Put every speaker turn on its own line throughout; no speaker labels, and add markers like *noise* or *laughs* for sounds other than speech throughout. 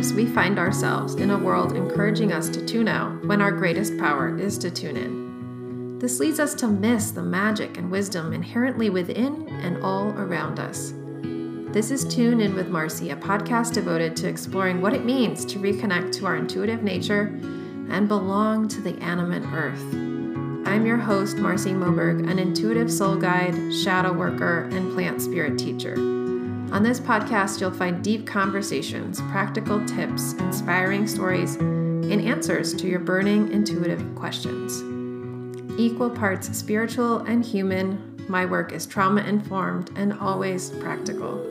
Sensitives, we find ourselves in a world encouraging us to tune out when our greatest power is to tune in. This leads us to miss the magic and wisdom inherently within and all around us. This is Tune In with Marcy, a podcast devoted to exploring what it means to reconnect to our intuitive nature and belong to the animate earth. I'm your host, Marcy Moberg, an intuitive soul guide, shadow worker, and plant spirit teacher. On this podcast, you'll find deep conversations, practical tips, inspiring stories, and answers to your burning intuitive questions. Equal parts spiritual and human, my work is trauma informed and always practical.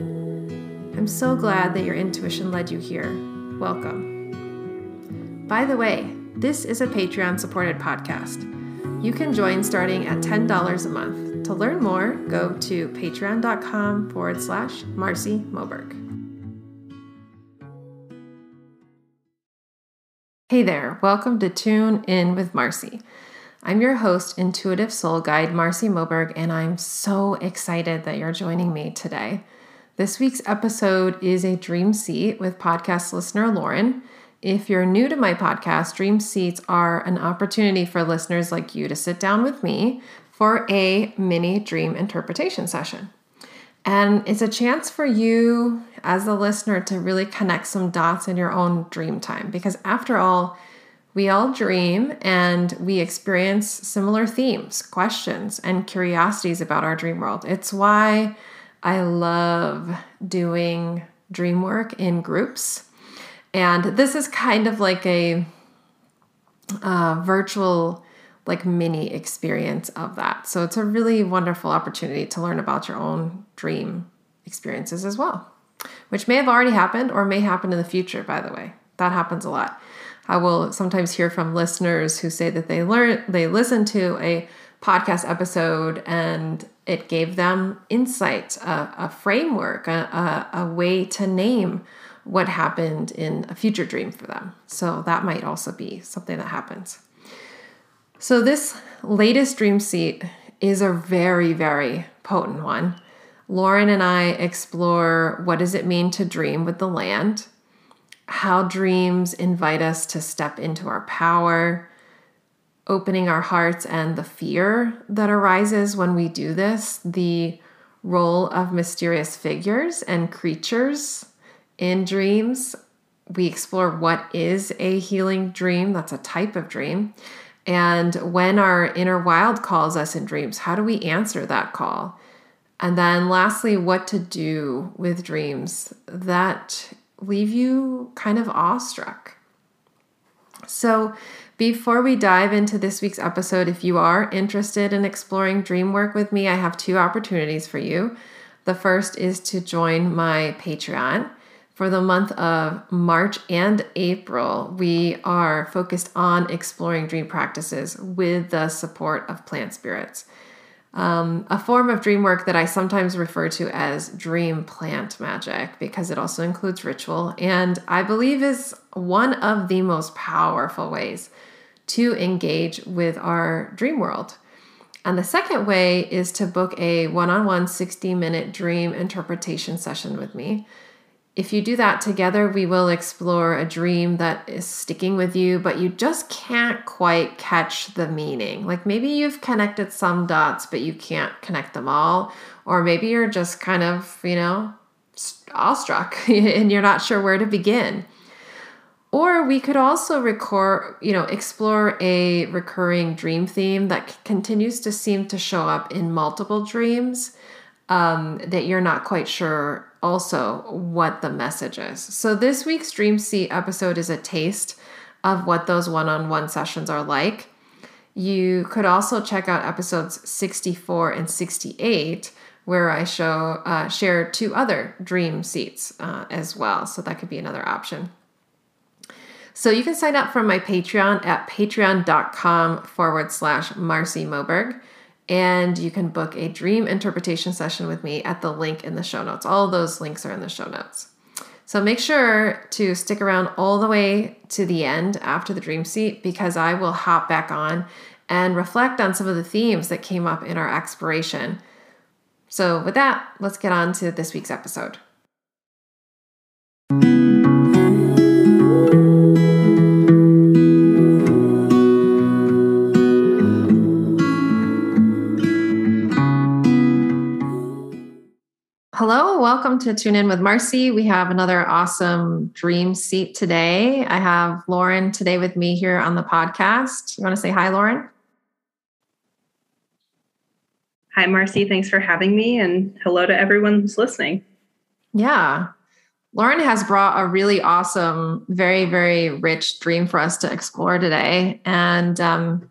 I'm so glad that your intuition led you here. Welcome. By the way, this is a Patreon supported podcast. You can join starting at $10 a month. To learn more, go to patreon.com forward slash Marcy Moberg. Hey there, welcome to Tune In with Marcy. I'm your host, Intuitive Soul Guide Marcy Moberg, and I'm so excited that you're joining me today. This week's episode is a dream seat with podcast listener Lauren. If you're new to my podcast, Dream Seats are an opportunity for listeners like you to sit down with me for a mini dream interpretation session. And it's a chance for you as a listener to really connect some dots in your own dream time because, after all, we all dream and we experience similar themes, questions, and curiosities about our dream world. It's why I love doing dream work in groups. And this is kind of like a uh, virtual like mini experience of that. So it's a really wonderful opportunity to learn about your own dream experiences as well, which may have already happened or may happen in the future, by the way. That happens a lot. I will sometimes hear from listeners who say that they learn they listen to a podcast episode and it gave them insight, a, a framework, a, a, a way to name what happened in a future dream for them. So that might also be something that happens. So, this latest dream seat is a very, very potent one. Lauren and I explore what does it mean to dream with the land, how dreams invite us to step into our power, opening our hearts and the fear that arises when we do this, the role of mysterious figures and creatures in dreams. We explore what is a healing dream, that's a type of dream, and when our inner wild calls us in dreams, how do we answer that call? And then, lastly, what to do with dreams that leave you kind of awestruck. So, before we dive into this week's episode, if you are interested in exploring dream work with me, I have two opportunities for you. The first is to join my Patreon. For the month of March and April, we are focused on exploring dream practices with the support of plant spirits. Um, a form of dream work that I sometimes refer to as dream plant magic because it also includes ritual and I believe is one of the most powerful ways to engage with our dream world. And the second way is to book a one on one 60 minute dream interpretation session with me. If you do that together, we will explore a dream that is sticking with you, but you just can't quite catch the meaning. Like maybe you've connected some dots, but you can't connect them all. Or maybe you're just kind of, you know, awestruck *laughs* and you're not sure where to begin. Or we could also record, you know, explore a recurring dream theme that continues to seem to show up in multiple dreams um, that you're not quite sure also what the message is. So, this week's Dream Seat episode is a taste of what those one on one sessions are like. You could also check out episodes 64 and 68, where I show uh, share two other dream seats uh, as well. So, that could be another option. So, you can sign up for my Patreon at patreon.com forward slash Marcy Moberg and you can book a dream interpretation session with me at the link in the show notes. All those links are in the show notes. So make sure to stick around all the way to the end after the dream seat because I will hop back on and reflect on some of the themes that came up in our exploration. So, with that, let's get on to this week's episode. Hello, welcome to Tune In with Marcy. We have another awesome dream seat today. I have Lauren today with me here on the podcast. You want to say hi, Lauren?
Hi, Marcy. Thanks for having me, and hello to everyone who's listening.
Yeah. Lauren has brought a really awesome, very, very rich dream for us to explore today. And um,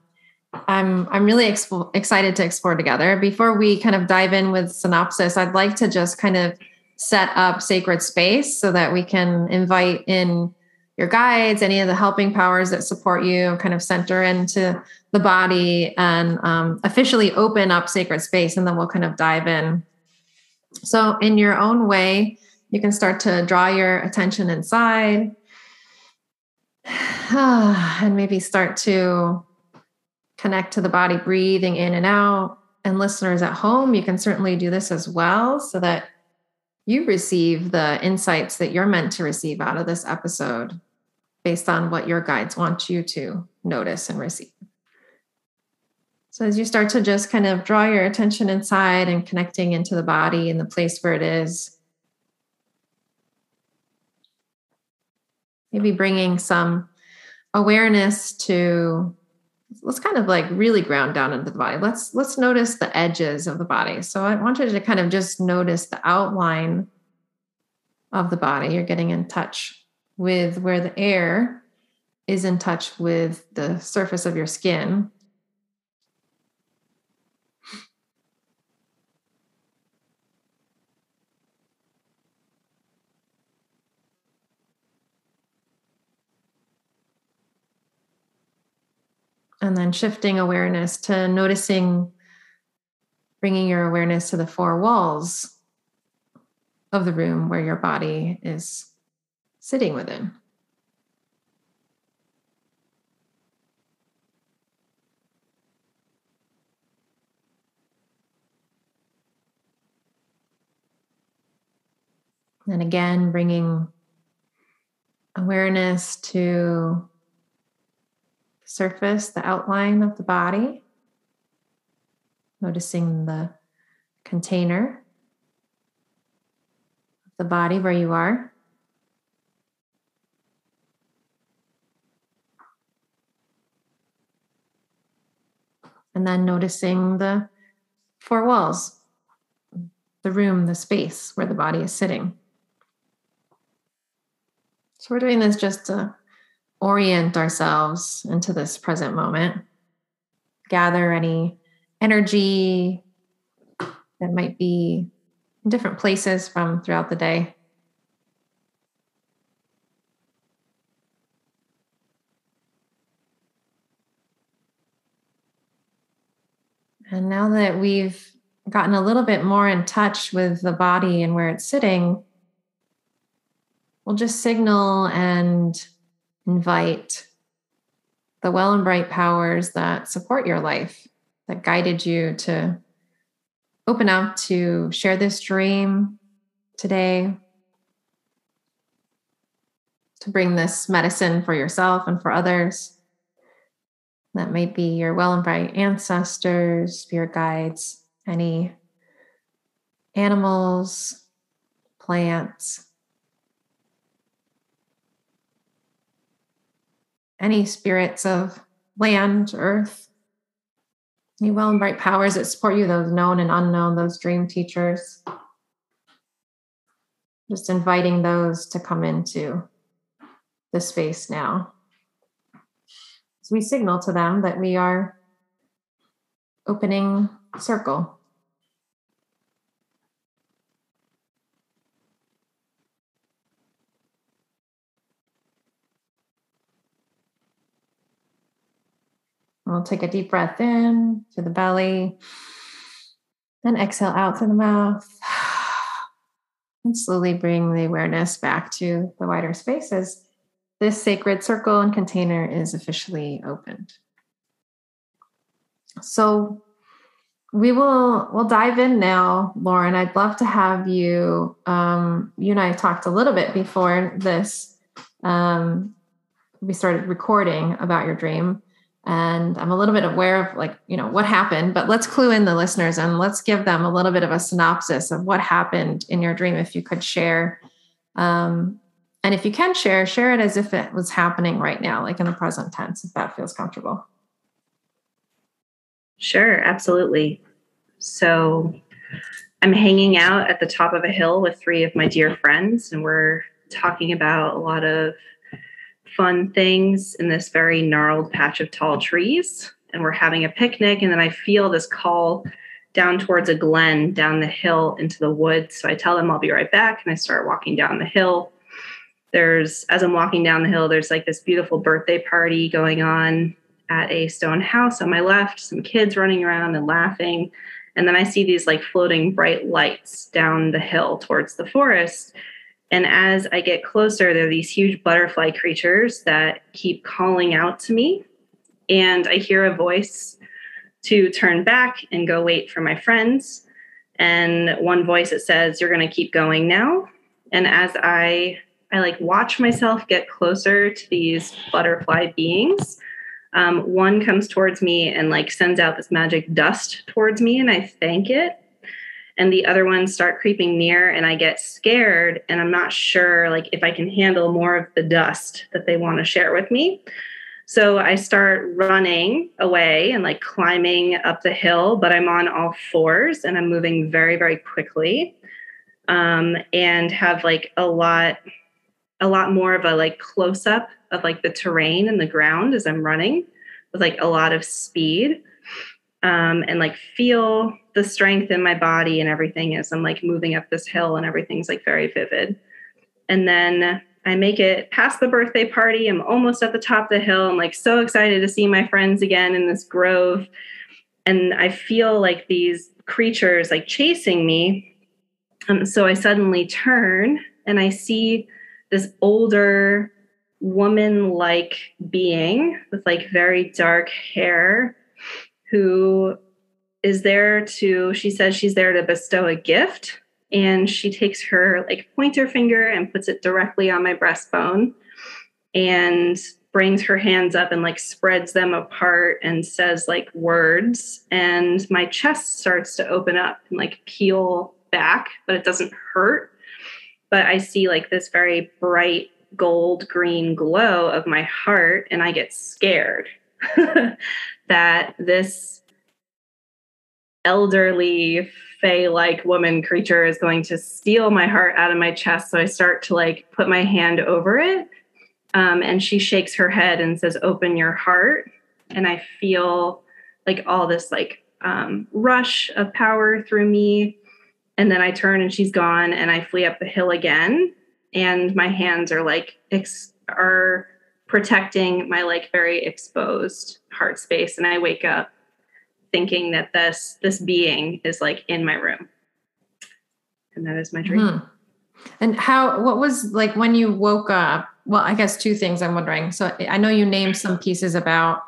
I'm I'm really expo- excited to explore together. Before we kind of dive in with synopsis, I'd like to just kind of set up sacred space so that we can invite in your guides, any of the helping powers that support you, kind of center into the body and um, officially open up sacred space, and then we'll kind of dive in. So, in your own way, you can start to draw your attention inside *sighs* and maybe start to connect to the body, breathing in and out. And listeners at home, you can certainly do this as well so that you receive the insights that you're meant to receive out of this episode based on what your guides want you to notice and receive. So, as you start to just kind of draw your attention inside and connecting into the body and the place where it is, maybe bringing some awareness to let's kind of like really ground down into the body. Let's let's notice the edges of the body. So i want you to kind of just notice the outline of the body. You're getting in touch with where the air is in touch with the surface of your skin And then shifting awareness to noticing, bringing your awareness to the four walls of the room where your body is sitting within. And again, bringing awareness to surface, the outline of the body, noticing the container of the body where you are. And then noticing the four walls, the room, the space where the body is sitting. So we're doing this just to orient ourselves into this present moment, gather any energy that might be in different places from throughout the day. And now that we've gotten a little bit more in touch with the body and where it's sitting, we'll just signal and invite the well and bright powers that support your life, that guided you to open up to share this dream today, to bring this medicine for yourself and for others. That might be your well and bright ancestors, spirit guides, any animals, plants, any spirits of land, earth, any well and bright powers that support you, those known and unknown, those dream teachers. Just inviting those to come into the space now. So we signal to them that we are opening circle. We'll take a deep breath in to the belly, then exhale out through the mouth. *sighs* And slowly bring the awareness back to the wider spaces. This sacred circle and container is officially opened. So we will we'll dive in now, Lauren. I'd love to have you. Um, you and I talked a little bit before this. Um, we started recording about your dream and I'm a little bit aware of like, you know, what happened, but let's clue in the listeners and let's give them a little bit of a synopsis of what happened in your dream if you could share. Um, and if you can share, share it as if it was happening right now, like in the present tense, if that feels comfortable.
Sure, absolutely. So I'm hanging out at the top of a hill with three of my dear friends, and we're talking about a lot of fun things in this very gnarled patch of tall trees. And we're having a picnic, and then I feel this call down towards a glen down the hill into the woods. So I tell them I'll be right back, and I start walking down the hill. There's, as I'm walking down the hill, there's like this beautiful birthday party going on at a stone house on my left, some kids running around and laughing. And then I see these like floating bright lights down the hill towards the forest. And as I get closer, there are these huge butterfly creatures that keep calling out to me. And I hear a voice to turn back and go wait for my friends. And one voice that says, You're going to keep going now. And as I I like watch myself get closer to these butterfly beings. Um, one comes towards me and like sends out this magic dust towards me, and I thank it and the other ones start creeping near and i get scared and i'm not sure like if i can handle more of the dust that they want to share with me. So i start running away and like climbing up the hill but i'm on all fours and i'm moving very very quickly um, and have like a lot a lot more of a like close up of like the terrain and the ground as i'm running with like a lot of speed um, and like feel the strength in my body and everything as I'm like moving up this hill and everything's like very vivid. And then I make it past the birthday party. I'm almost at the top of the hill. I'm like so excited to see my friends again in this grove. And I feel like these creatures like chasing me. Um, so I suddenly turn and I see this older woman like being with like very dark hair who is there to, she says she's there to bestow a gift. And she takes her like pointer finger and puts it directly on my breastbone and brings her hands up and like spreads them apart and says like words. And my chest starts to open up and like peel back, but it doesn't hurt. But I see like this very bright gold green glow of my heart and I get scared *laughs* that this elderly fey like woman creature is going to steal my heart out of my chest. So i start to like put my hand over it um, and she shakes her head and says open your heart. And i feel like all this like um, rush of power through me. And then i turn and she's gone and i flee up the hill again. And my hands are like ex- are protecting my like very exposed heart space. And i wake up thinking that this this being is like in my room and that is my dream mm-hmm.
and how what was like when you woke up well i guess two things i'm wondering so i know you named some pieces about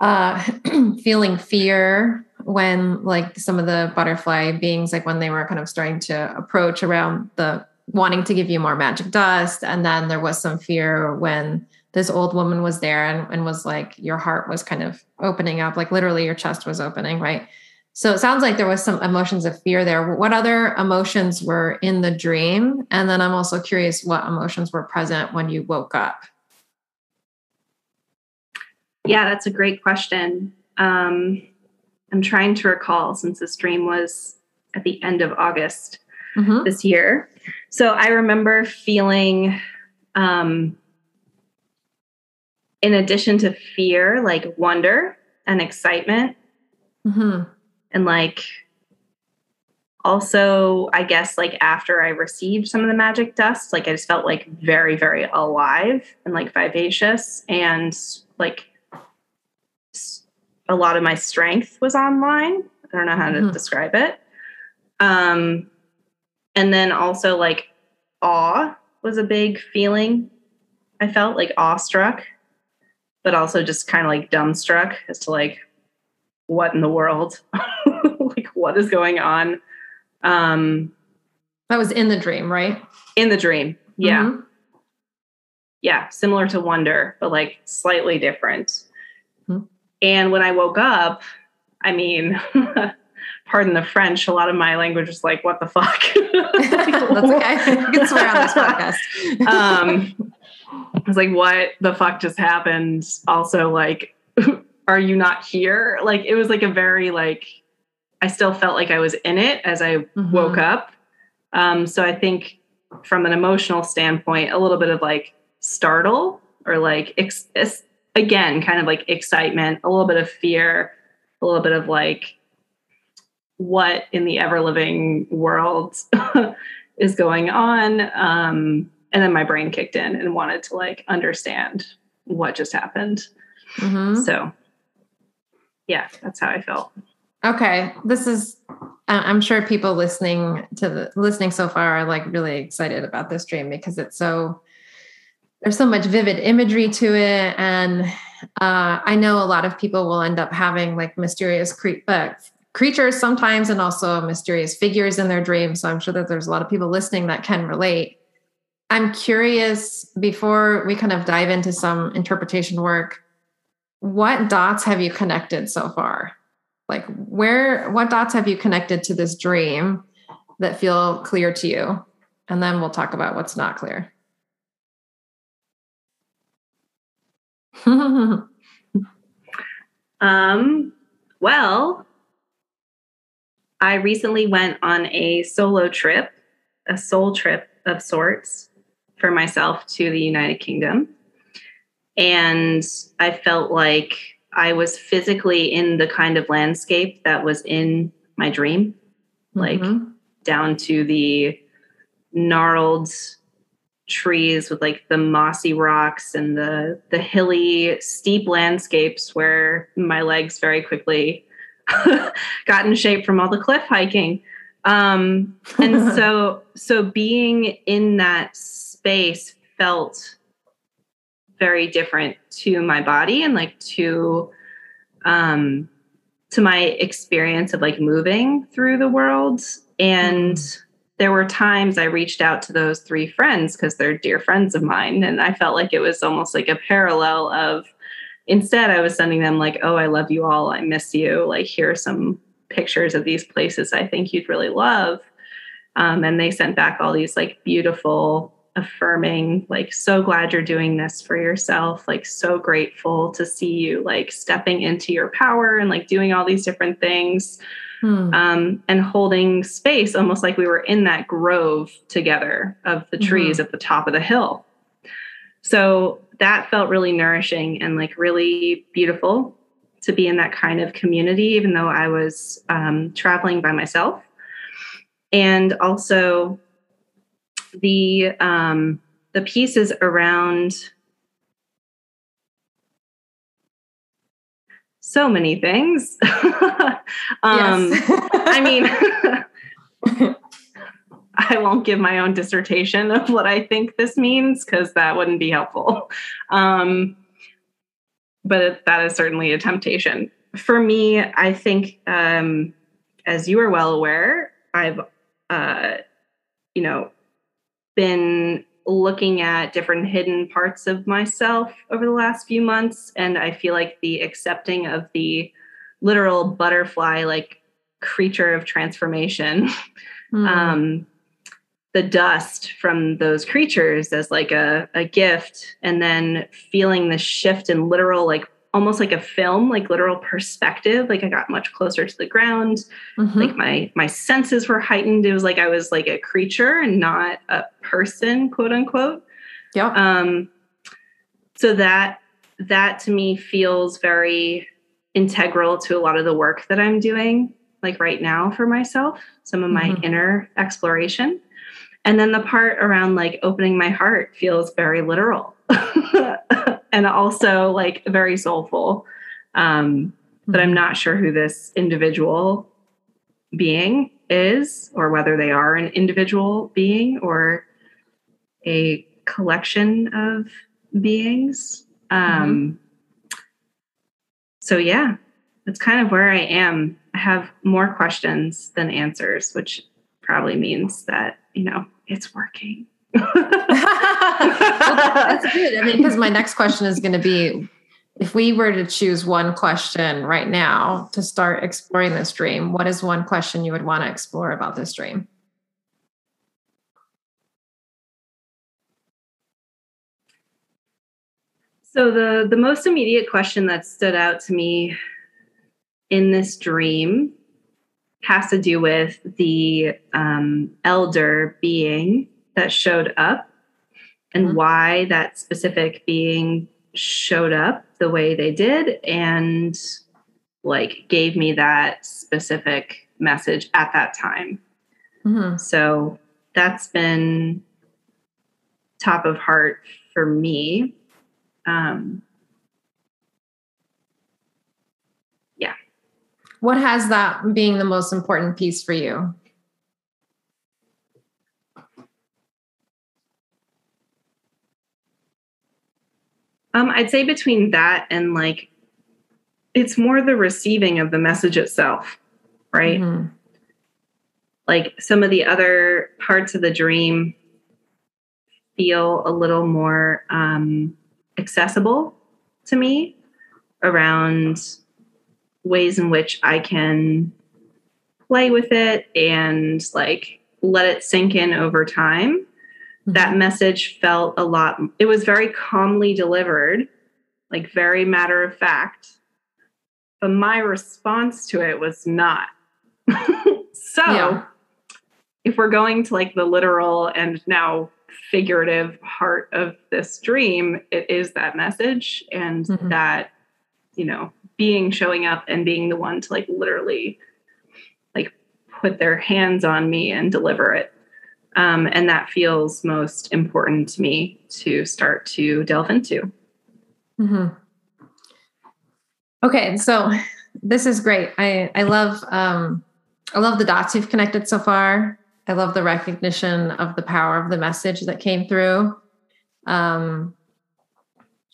uh *clears throat* feeling fear when like some of the butterfly beings like when they were kind of starting to approach around the wanting to give you more magic dust. And then there was some fear when this old woman was there and, and was like, your heart was kind of opening up, like literally your chest was opening, right? So it sounds like there was some emotions of fear there. What other emotions were in the dream? And then I'm also curious what emotions were present when you woke up.
Yeah, that's a great question. Um, I'm trying to recall since this dream was at the end of August mm-hmm. this year. So I remember feeling, um, in addition to fear, like wonder and excitement. Mm-hmm. And like, also, I guess, like after I received some of the magic dust, like I just felt like very, very alive and like vivacious and like a lot of my strength was online. I don't know how mm-hmm. to describe it. Um, and then also like awe was a big feeling. I felt like awestruck, but also just kind of like dumbstruck as to like what in the world, *laughs* like what is going on. Um,
that was in the dream, right?
In the dream, yeah, mm-hmm. yeah, similar to wonder, but like slightly different. Hmm. And when I woke up, I mean, *laughs* pardon the French, a lot of my language was like, what the fuck? *laughs*
That's okay. You can swear on this podcast.
um, I was like, what the fuck just happened? Also, like, *laughs* are you not here? Like, it was like a very, like, I still felt like I was in it as I mm-hmm. woke up. Um, so I think from an emotional standpoint, a little bit of like startle or like, ex- again, kind of like excitement, a little bit of fear, a little bit of like, what in the ever living world *laughs* is going on. Um, and then my brain kicked in and wanted to like understand what just happened. Mm-hmm. So, yeah, that's how I felt.
Okay, this is. I'm sure people listening to the listening so far are like really excited about this dream because it's so there's so much vivid imagery to it, and uh, I know a lot of people will end up having like mysterious cre- uh, creatures sometimes, and also mysterious figures in their dreams. So I'm sure that there's a lot of people listening that can relate. I'm curious before we kind of dive into some interpretation work, what dots have you connected so far? Like where what dots have you connected to this dream that feel clear to you? And then we'll talk about what's not clear. *laughs*
um well, I recently went on a solo trip, a soul trip of sorts for myself to the United Kingdom. And I felt like I was physically in the kind of landscape that was in my dream, like mm-hmm. down to the gnarled trees with like the mossy rocks and the the hilly steep landscapes where my legs very quickly *laughs* got in shape from all the cliff hiking um and *laughs* so so being in that space felt very different to my body and like to um to my experience of like moving through the world. And mm-hmm. there were times i reached out to those three friends because they're dear friends of mine and i felt like it was almost like a parallel of instead i was sending them like oh i love you all. I miss you. Like here are some pictures of these places i think you'd really love um, and they sent back all these like beautiful affirming like so glad you're doing this for yourself like so grateful to see you like stepping into your power and like doing all these different things hmm. um, and holding space almost like we were in that grove together of the trees mm-hmm. at the top of the hill so that felt really nourishing and like really beautiful to be in that kind of community even though i was um, traveling by myself and also the um, the pieces around so many things. *laughs* um, I mean, *laughs* I won't give my own dissertation of what I think this means because that wouldn't be helpful. Um, but that is certainly a temptation. For me, I think, um, as you are well aware, I've, uh, you know, been looking at different hidden parts of myself over the last few months and i feel like the accepting of the literal butterfly like creature of transformation mm. um, the dust from those creatures as like a, a gift and then feeling the shift in literal like almost like a film like literal perspective. Like i got much closer to the ground. Mm-hmm. like my my senses were heightened. It was like i was like a creature and not a person quote unquote.
Yeah.
Um so that that to me feels very integral to a lot of the work that i'm doing like right now for myself some of my mm-hmm. inner exploration and then the part around like opening my heart feels very literal *laughs* and also like very soulful. Um, but I'm not sure who this individual being is, or whether they are an individual being or a collection of beings. Um, mm-hmm. So, yeah, that's kind of where I am. I have more questions than answers, which probably means that, you know, it's working *laughs* well,
that's good. I mean, because my next question is going to be if we were to choose one question right now to start exploring this dream, what is one question you would want to explore about this dream?
So the the most immediate question that stood out to me in this dream has to do with the um, elder being that showed up and mm-hmm. why that specific being showed up the way they did and like gave me that specific message at that time. Mm-hmm. So that's been top of heart for me um, yeah.
What has that being the most important piece for you?
Um, I'd say between that and like, it's more the receiving of the message itself, right? Mm-hmm. Like some of the other parts of the dream feel a little more um, accessible to me around ways in which I can play with it and like let it sink in over time. Mm-hmm. That message felt a lot, it was very calmly delivered, like very matter of fact. But my response to it was not. *laughs* so yeah. if we're going to like the literal and now figurative heart of this dream, it is that message and mm-hmm. that, you know, being showing up and being the one to like literally like put their hands on me and deliver it. Um, and that feels most important to me to start to delve into.
Mm-hmm. Okay, so *laughs* this is great. I I love um, I love the dots you've connected so far. I love the recognition of the power of the message that came through. Um,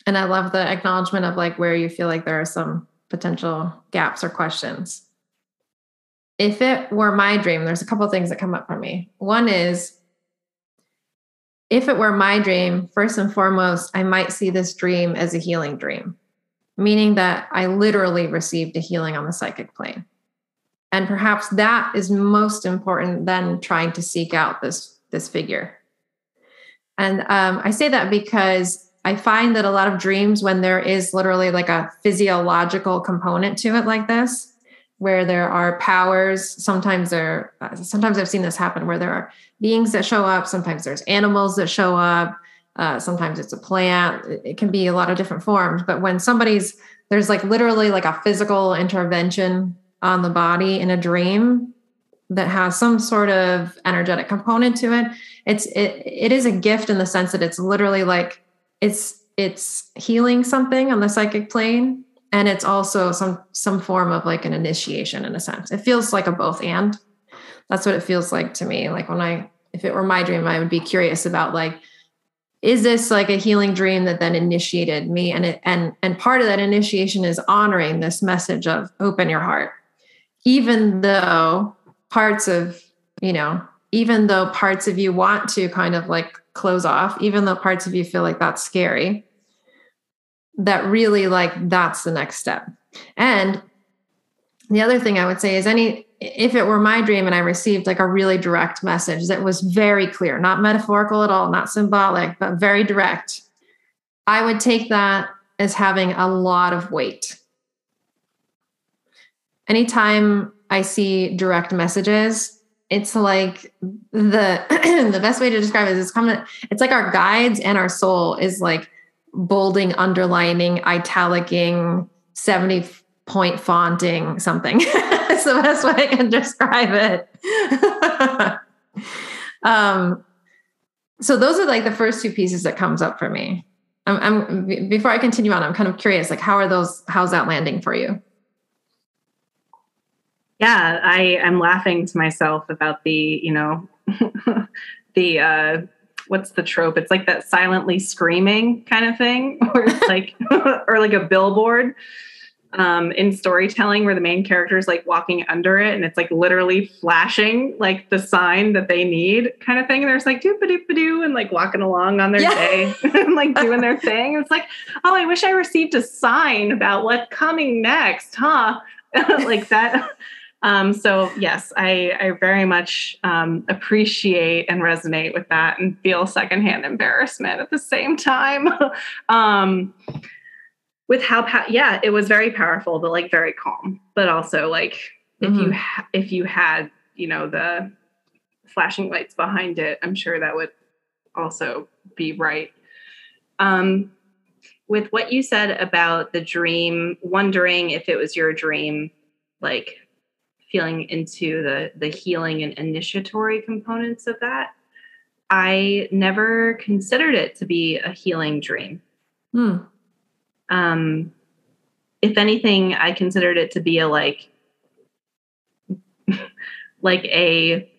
and I love the acknowledgement of like where you feel like there are some potential gaps or questions. If it were my dream, there's a couple things that come up for me. One is if it were my dream, first and foremost, I might see this dream as a healing dream, meaning that I literally received a healing on the psychic plane. And perhaps that is most important than trying to seek out this, this figure. And um, I say that because I find that a lot of dreams, when there is literally like a physiological component to it, like this, where there are powers, sometimes there, sometimes I've seen this happen where there are beings that show up, sometimes there's animals that show up, uh, sometimes it's a plant. It can be a lot of different forms. But when somebody's there's like literally like a physical intervention on the body in a dream that has some sort of energetic component to it it's it, it is a gift in the sense that it's literally like it's it's healing something on the psychic plane and it's also some some form of like an initiation in a sense. It feels like a both and. That's what it feels like to me. Like when i if it were my dream i would be curious about like is this like a healing dream that then initiated me? And it and and part of that initiation is honoring this message of open your heart. Even though parts of, you know, even though parts of you want to kind of like close off, even though parts of you feel like that's scary, that really like that's the next step. And the other thing I would say is any if it were my dream and I received like a really direct message that was very clear, not metaphorical at all, not symbolic, but very direct, I would take that as having a lot of weight anytime I see direct messages, it's like the *clears throat* the best way to describe it is it's coming it's like our guides and our soul is like bolding, underlining, italicing, 70 point fonting something. *laughs* it's the best way I can describe it. *laughs* um so those are like the first two pieces that comes up for me. I'm, I'm before I continue on, I'm kind of curious, like how are those, how's that landing for you?
Yeah i am laughing to myself about the you know *laughs* the uh what's the trope it's like that silently screaming kind of thing *laughs* or like *laughs* or like a billboard um, in storytelling where the main character is like walking under it and it's like literally flashing like the sign that they need kind of thing. And there's like doop doop doo and like walking along on their yeah. day and like doing their thing. It's like, oh, I wish I received a sign about what's coming next, huh? like that. Um, so yes, I, I very much um, appreciate and resonate with that and feel secondhand embarrassment at the same time. *laughs* um, with how pa- yeah it was very powerful but like very calm but also like mm-hmm. if you mm-hmm. ha- if you had you know the flashing lights behind it i'm sure that would also be right um with what you said about the dream wondering if it was your dream like feeling into the the healing and initiatory components of that i never considered it to be a healing dream
hmm
um, if anything, I considered it to be a like *laughs* like a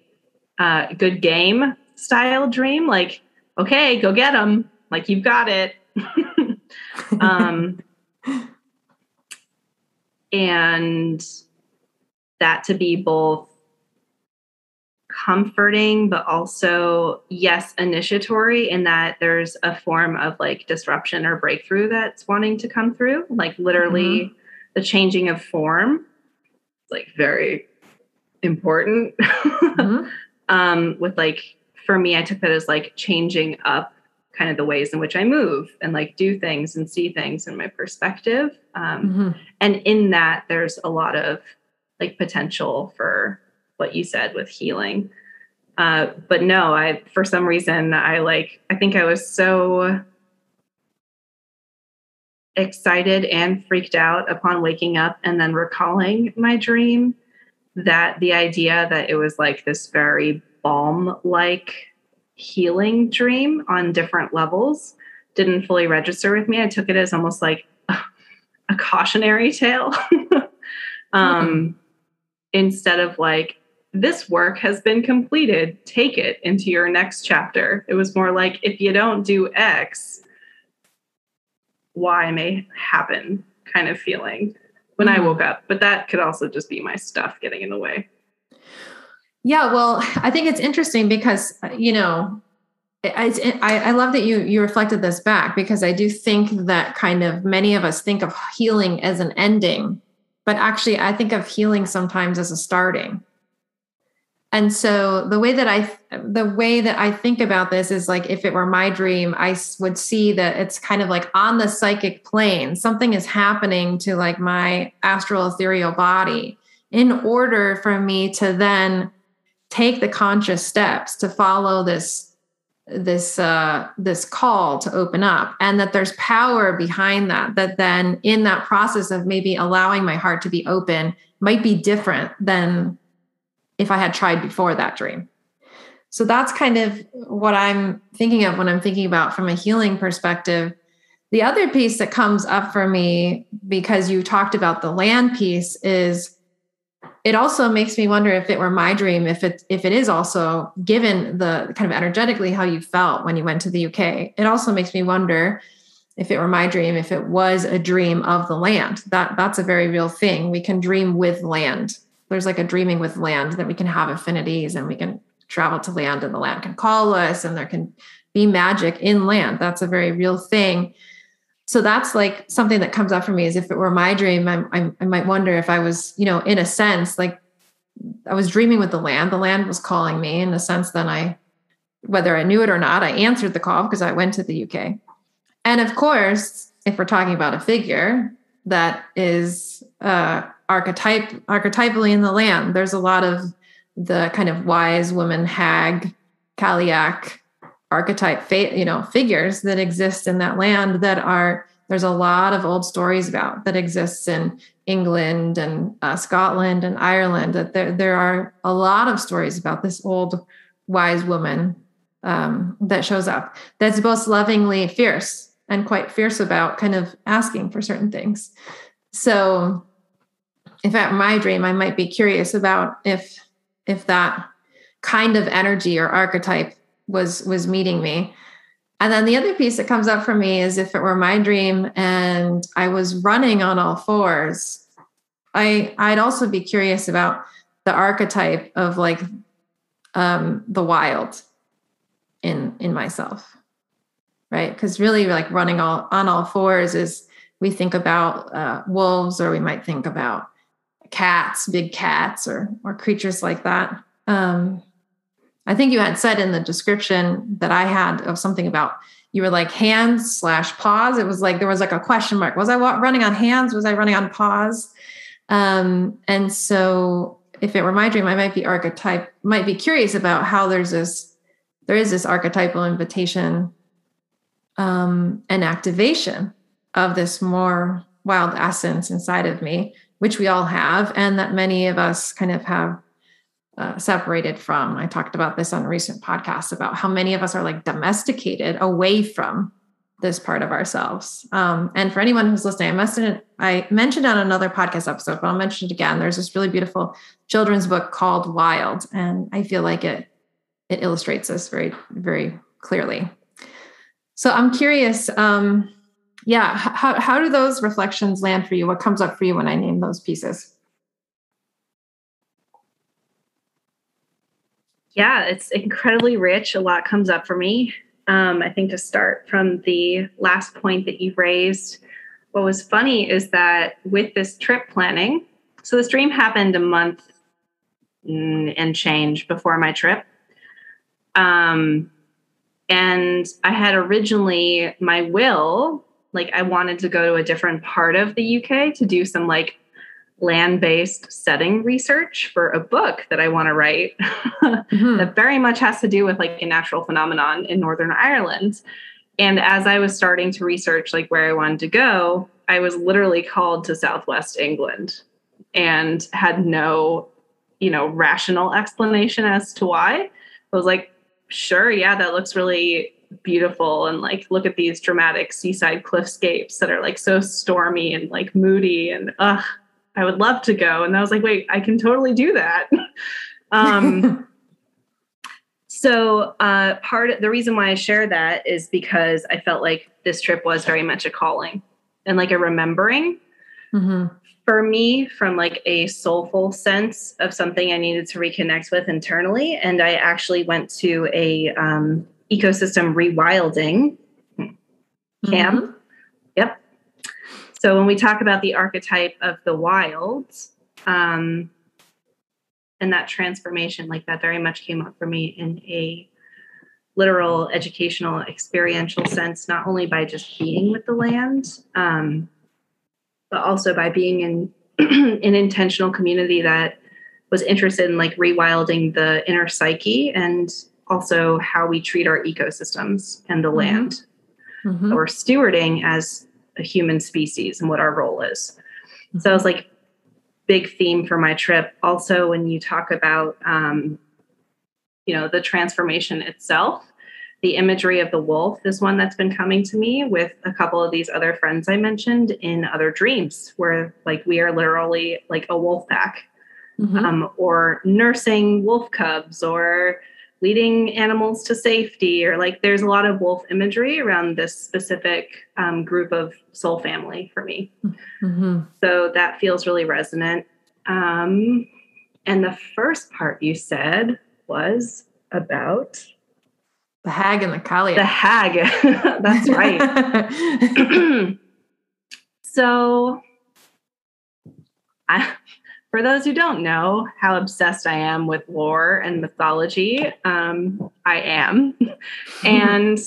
uh, good game style dream. Like, okay, go get them. Like you've got it. *laughs* um, *laughs* and that to be both comforting, but also, yes, initiatory in that there's a form of like disruption or breakthrough that's wanting to come through, like literally mm-hmm. the changing of form, It's like very important. Mm-hmm. *laughs* um, with like, for me, I took that as like changing up kind of the ways in which I move and like do things and see things in my perspective. Um, mm-hmm. And in that, there's a lot of like potential for what you said with healing. Uh, but no, I for some reason I like I think I was so excited and freaked out upon waking up and then recalling my dream that the idea that it was like this very balm like healing dream on different levels didn't fully register with me. I took it as almost like a, *laughs* a cautionary tale. *laughs* um, mm-hmm. Instead of like, this work has been completed. Take it into your next chapter. It was more like, if you don't do X, Y may happen kind of feeling when mm-hmm. I woke up. But that could also just be my stuff getting in the way.
Yeah, well, I think it's interesting because, you know, I, I, I love that you you reflected this back because I do think that kind of many of us think of healing as an ending, but actually I think of healing sometimes as a starting. And so the way that i the way that i think about this is like if it were my dream i would see that it's kind of like on the psychic plane. Something is happening to like my astral ethereal body in order for me to then take the conscious steps to follow this this uh this call to open up and that there's power behind that that then in that process of maybe allowing my heart to be open might be different than if I had tried before that dream. So that's kind of what I'm thinking of when I'm thinking about from a healing perspective. The other piece that comes up for me because you talked about the land piece is it also makes me wonder if it were my dream if it if it is also given the kind of energetically how you felt when you went to the UK it also makes me wonder if it were my dream if it was a dream of the land that that's a very real thing we can dream with land there's like a dreaming with land that we can have affinities and we can travel to land and the land can call us and there can be magic in land. That's a very real thing. So that's like something that comes up for me is if it were my dream, I, I, I might wonder if I was, you know, in a sense, like I was dreaming with the land. The land was calling me in a sense. Then I, whether I knew it or not, I answered the call because I went to the UK. And of course, if we're talking about a figure that is uh, archetype archetypally in the land. There's a lot of the kind of wise woman hag, Cailleach archetype, you know, figures that exist in that land that are there's a lot of old stories about that exists in England and uh, Scotland and Ireland. That there there are a lot of stories about this old wise woman um, that shows up. That's both lovingly fierce and quite fierce about kind of asking for certain things. So in at my dream i might be curious about if if that kind of energy or archetype was was meeting me and then the other piece that comes up for me is if it were my dream and I was running on all fours, I I'd also be curious about the archetype of like um, the wild in in myself, right? Because really, like running all on all fours is we think about uh, wolves or we might think about cats, big cats, or or creatures like that. Um, I think you had said in the description that I had of something about you were like hands slash paws. It was like there was like a question mark. Was I running on hands? Was I running on paws? Um, and so if it were my dream, I might be archetype, might be curious about how there's this, there is this archetypal invitation um, and activation of this more wild essence inside of me, which we all have, and that many of us kind of have uh, separated from. I talked about this on a recent podcast about how many of us are like domesticated away from this part of ourselves. Um, and for anyone who's listening, I mentioned I mentioned on another podcast episode, but I'll mention it again. There's this really beautiful children's book called Wild, and I feel like it it illustrates this very very clearly. So I'm curious. Um, yeah, how how do those reflections land for you? What comes up for you when I name those pieces?
Yeah, it's incredibly rich. A lot comes up for me. Um, I think to start from the last point that you raised, what was funny is that with this trip planning, so this dream happened a month and change before my trip. Um, and I had originally my will, like I wanted to go to a different part of the UK to do some like land based setting research for a book that I want to write mm-hmm. that very much has to do with like a natural phenomenon in Northern Ireland. And as I was starting to research like where I wanted to go, I was literally called to Southwest England and had no, you know, rational explanation as to why. I was like, sure, yeah, that looks really beautiful and like look at these dramatic seaside cliffscapes that are like so stormy and like moody and ugh I would love to go. And I was like, wait, I can totally do that. *laughs* um, so uh, part of the reason why I share that is because I felt like this trip was very much a calling and like a remembering. Mm-hmm. For me, from like a soulful sense of something I needed to reconnect with internally, and I actually went to a um, ecosystem rewilding camp. Mm-hmm. Yep, so when we talk about the archetype of the wild, um, and that transformation, like that very much came up for me in a literal, educational, experiential sense, not only by just being with the land, um, but also by being in *clears throat* an intentional community that was interested in like rewilding the inner psyche and also how we treat our ecosystems and the mm-hmm. land mm-hmm. or stewarding as a human species and what our role is. Mm-hmm. So it was like big theme for my trip. Also, when you talk about um, you know the transformation itself, the imagery of the wolf is one that's been coming to me with a couple of these other friends I mentioned in other dreams, where like we are literally like a wolf pack. Mm-hmm. Um, or nursing wolf cubs or leading animals to safety or like there's a lot of wolf imagery around this specific um, group of soul family for me mm-hmm. so that feels really resonant um, and the first part you said was about
the hag and the Cailleach.
The hag. *laughs* That's right. *laughs* *clears throat* so I for those who don't know how obsessed I am with lore and mythology, um, I am. *laughs* and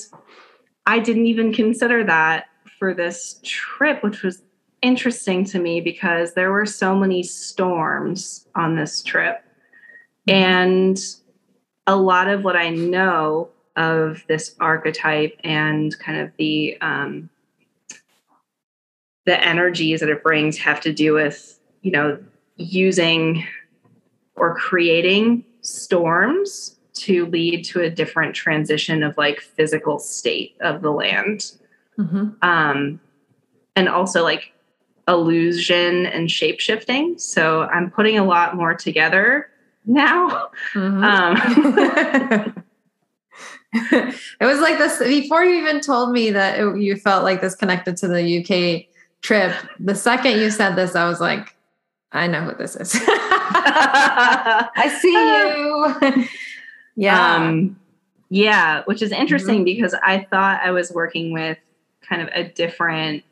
I didn't even consider that for this trip, which was interesting to me because there were so many storms on this trip. And a lot of what I know of this archetype and kind of the um, the energies that it brings have to do with you know using or creating storms to lead to a different transition of like physical state of the land mm-hmm. um, and also like illusion and shape shifting so i'm putting a lot more together now mm-hmm. um, *laughs*
it was like this before you even told me that it, you felt like this connected to the UK trip. The second you said this, I was like, I know who this is. *laughs* I see you. *laughs*
yeah. Um, yeah, which is interesting mm-hmm. because I thought I was working with kind of a different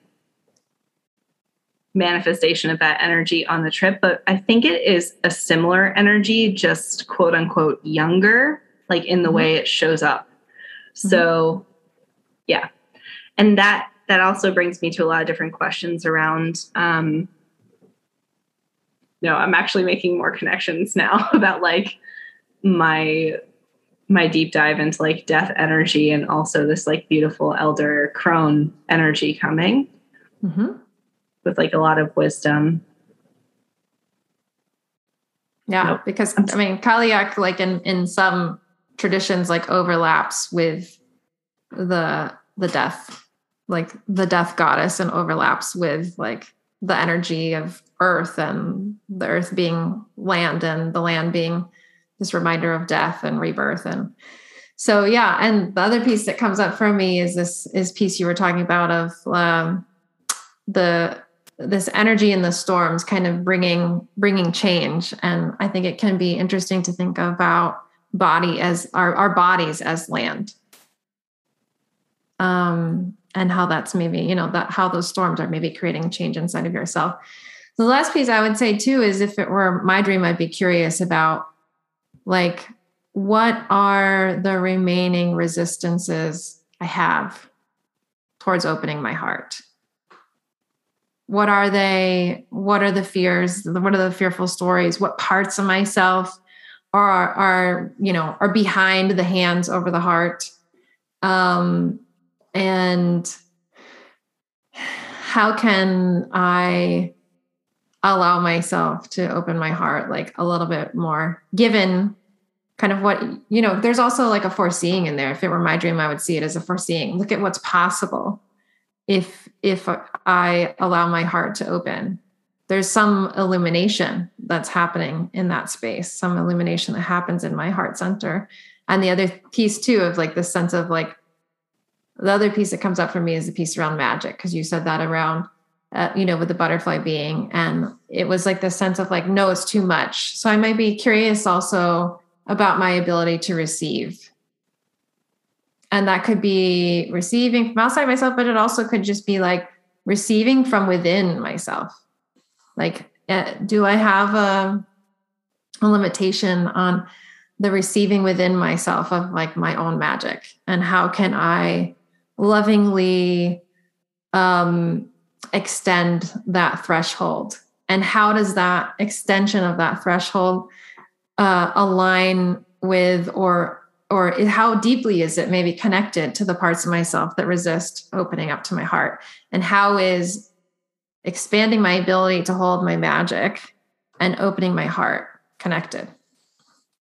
manifestation of that energy on the trip, but I think it is a similar energy, just quote unquote younger, like in the mm-hmm. way it shows up. Mm-hmm. So, yeah. And that that also brings me to a lot of different questions around um no, I'm actually making more connections now *laughs* about like my my deep dive into like death energy and also this like beautiful elder crone energy coming. Mm-hmm with like a lot of wisdom.
Yeah, nope. because I mean, Cailleach, like in in some traditions, like overlaps with the the death, like the death goddess, and overlaps with like the energy of earth and the earth being land and the land being this reminder of death and rebirth. And so yeah and the other piece that comes up for me is this is piece you were talking about of um, the this energy in the storms kind of bringing bringing change. And i think it can be interesting to think about body as our, our bodies as land. Um and how that's maybe you know that how those storms are maybe creating change inside of yourself the last piece i would say too is if it were my dream i'd be curious about like what are the remaining resistances i have towards opening my heart? What are they what are the fears what are the fearful stories? What parts of myself are are you know are behind the hands over the heart? Um and how can i allow myself to open my heart like a little bit more given kind of what you know there's also like a foreseeing in there. If it were my dream i would see it as a foreseeing. Look at what's possible if if i allow my heart to open. There's some illumination that's happening in that space some illumination that happens in my heart center. And the other piece too of like the sense of like the other piece that comes up for me is the piece around magic because you said that around uh, you know with the butterfly being and it was like the sense of like no it's too much so i might be curious also about my ability to receive and that could be receiving from outside myself, but it also could just be like receiving from within myself. Like, uh, do I have a, a limitation on the receiving within myself of like my own magic? And how can I lovingly um, extend that threshold? And how does that extension of that threshold uh, align with or or how deeply is it maybe connected to the parts of myself that resist opening up to my heart? And how is expanding my ability to hold my magic and opening my heart connected?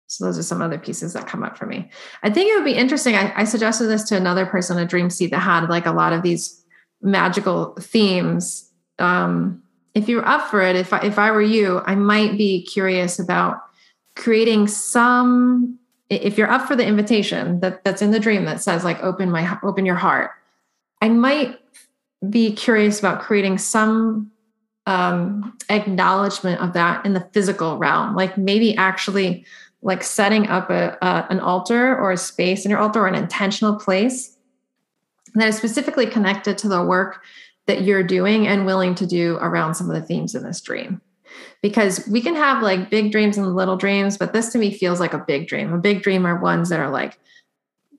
So those are some other pieces that come up for me. I think it would be interesting i, I suggested this to another person a dream seat that had like a lot of these magical themes um, if you're up for it if I, if I were you i might be curious about creating some if you're up for the invitation that that's in the dream that says like open my open your heart i might be curious about creating some um, acknowledgement of that in the physical realm like maybe actually like setting up a, a, an altar or a space in your altar or an intentional place that is specifically connected to the work that you're doing and willing to do around some of the themes in this dream because we can have like big dreams and little dreams, but this to me feels like a big dream. A big dream are ones that are like,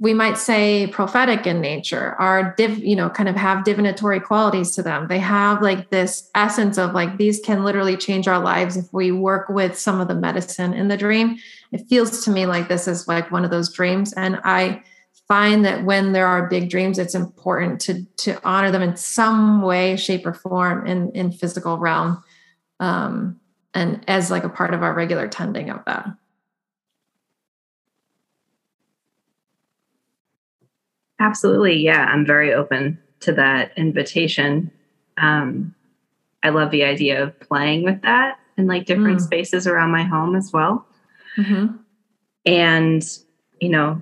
we might say prophetic in nature are div, you know, kind of have divinatory qualities to them. They have like this essence of like these can literally change our lives if we work with some of the medicine in the dream. It feels to me like this is like one of those dreams. And I find that when there are big dreams, it's important to to honor them in some way, shape, or form in in physical realm. Um, and as like a part of our regular tending of that.
Absolutely. Yeah. I'm very open to that invitation. Um, I love the idea of playing with that in like different mm. spaces around my home as well. Mm-hmm. And, you know,